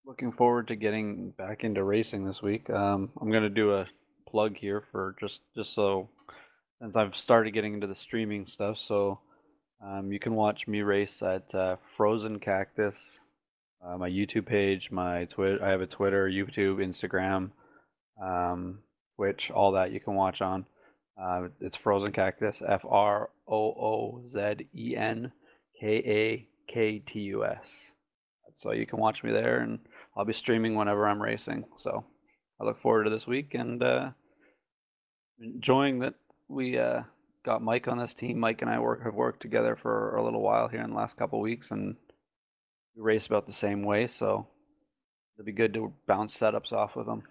looking forward to getting back into racing this week. Um, I'm gonna do a plug here for just just so since I've started getting into the streaming stuff. So um, you can watch me race at uh, Frozen Cactus, uh, my YouTube page, my Twitter. I have a Twitter, YouTube, Instagram, um, Twitch, all that you can watch on. Uh, it's Frozen Cactus, F R O O Z E N K A K T U S. So you can watch me there, and I'll be streaming whenever I'm racing. So I look forward to this week and uh, enjoying that we uh, got Mike on this team. Mike and I work have worked together for a little while here in the last couple weeks, and we race about the same way. So it'll be good to bounce setups off with him.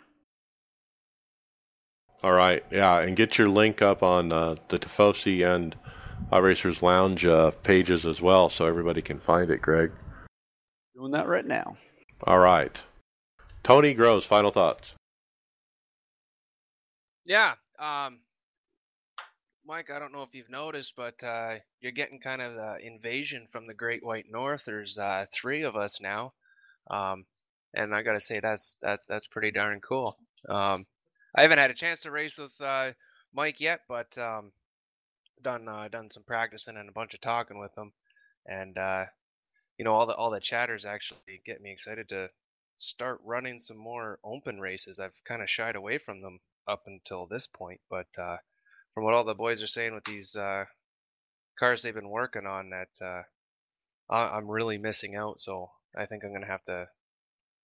All right, yeah, and get your link up on uh, the Tifosi and iRacers Lounge uh, pages as well, so everybody can find it. Greg, doing that right now. All right, Tony Groves, final thoughts. Yeah, um, Mike, I don't know if you've noticed, but uh, you're getting kind of the invasion from the Great White North. There's uh, three of us now, um, and I gotta say that's that's that's pretty darn cool. Um, I haven't had a chance to race with uh, Mike yet, but um, done uh, done some practicing and a bunch of talking with them, and uh, you know all the all the chatters actually get me excited to start running some more open races. I've kind of shied away from them up until this point, but uh, from what all the boys are saying with these uh, cars they've been working on, that uh, I'm really missing out. So I think I'm gonna have to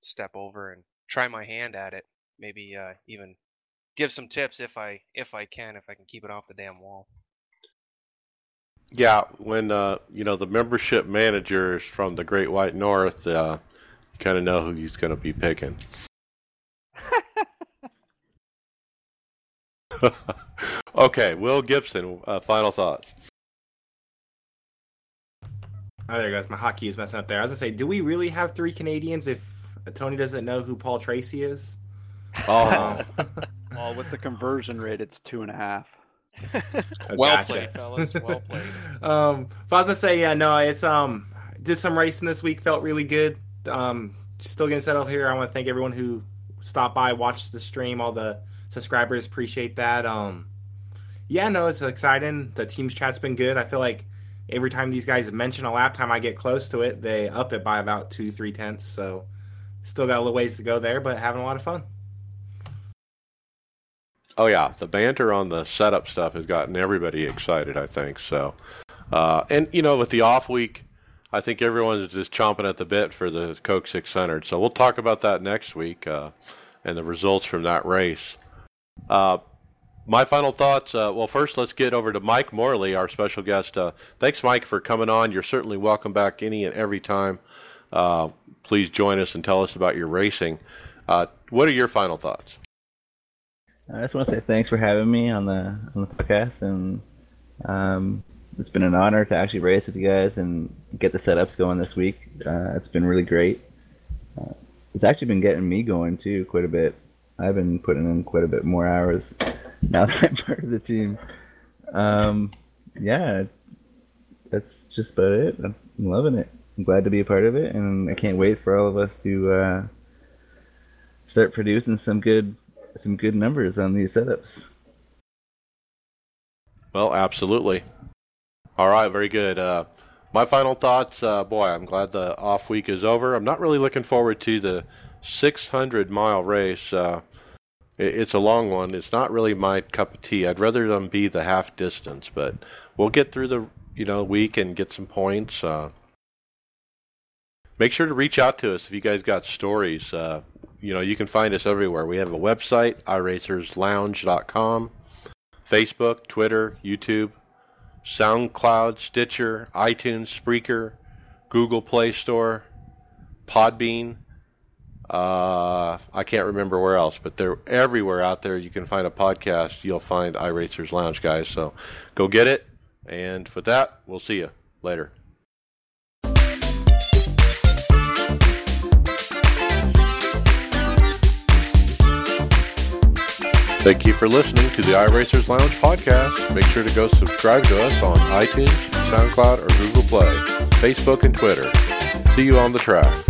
step over and try my hand at it. Maybe uh, even give some tips if I if I can if I can keep it off the damn wall. Yeah, when uh, you know the membership managers from the Great White North, uh, you kind of know who he's going to be picking. okay, Will Gibson, uh, final thoughts. Oh, there goes. My hotkey is messing up there. I was gonna say, do we really have three Canadians if Tony doesn't know who Paul Tracy is? Oh, well, with the conversion rate, it's two and a half. well gotcha. played, fellas. Well played. um, if I was gonna say, yeah, no, it's um, did some racing this week, felt really good. Um, still getting settled here. I want to thank everyone who stopped by, watched the stream, all the subscribers. Appreciate that. Um, yeah, no, it's exciting. The team's chat's been good. I feel like every time these guys mention a lap time I get close to it, they up it by about two, three tenths. So still got a little ways to go there, but having a lot of fun. Oh yeah, the banter on the setup stuff has gotten everybody excited. I think so, uh, and you know, with the off week, I think everyone's just chomping at the bit for the Coke 600. So we'll talk about that next week uh, and the results from that race. Uh, my final thoughts. Uh, well, first, let's get over to Mike Moorley, our special guest. Uh, thanks, Mike, for coming on. You're certainly welcome back any and every time. Uh, please join us and tell us about your racing. What are your final thoughts? I just want to say thanks for having me on the on the podcast, and um, it's been an honor to actually race with you guys and get the setups going this week. Uh, it's been really great. Uh, it's actually been getting me going too quite a bit. I've been putting in quite a bit more hours now that I'm part of the team. Um, yeah, that's just about it. I'm loving it. I'm glad to be a part of it, and I can't wait for all of us to uh, start producing some good some good numbers on these setups. Well, absolutely. All right, very good. Uh, my final thoughts, uh, boy, I'm glad the off week is over. I'm not really looking forward to the 600 mile race. Uh, it's a long one. It's not really my cup of tea. I'd rather them be the half distance, but we'll get through the you know week and get some points. Uh, make sure to reach out to us if you guys got stories. You know, you can find us everywhere. We have a website, iRacersLounge.com, Facebook, Twitter, YouTube, SoundCloud, Stitcher, iTunes, Spreaker, Google Play Store, Podbean. Uh, I can't remember where else, but they're everywhere out there. You can find a podcast. You'll find iRacers Lounge, guys. So go get it. And for that, we'll see you later. Thank you for listening to the iRacers Lounge podcast. Make sure to go subscribe to us on iTunes, SoundCloud, or Google Play, Facebook, and Twitter. See you on the track.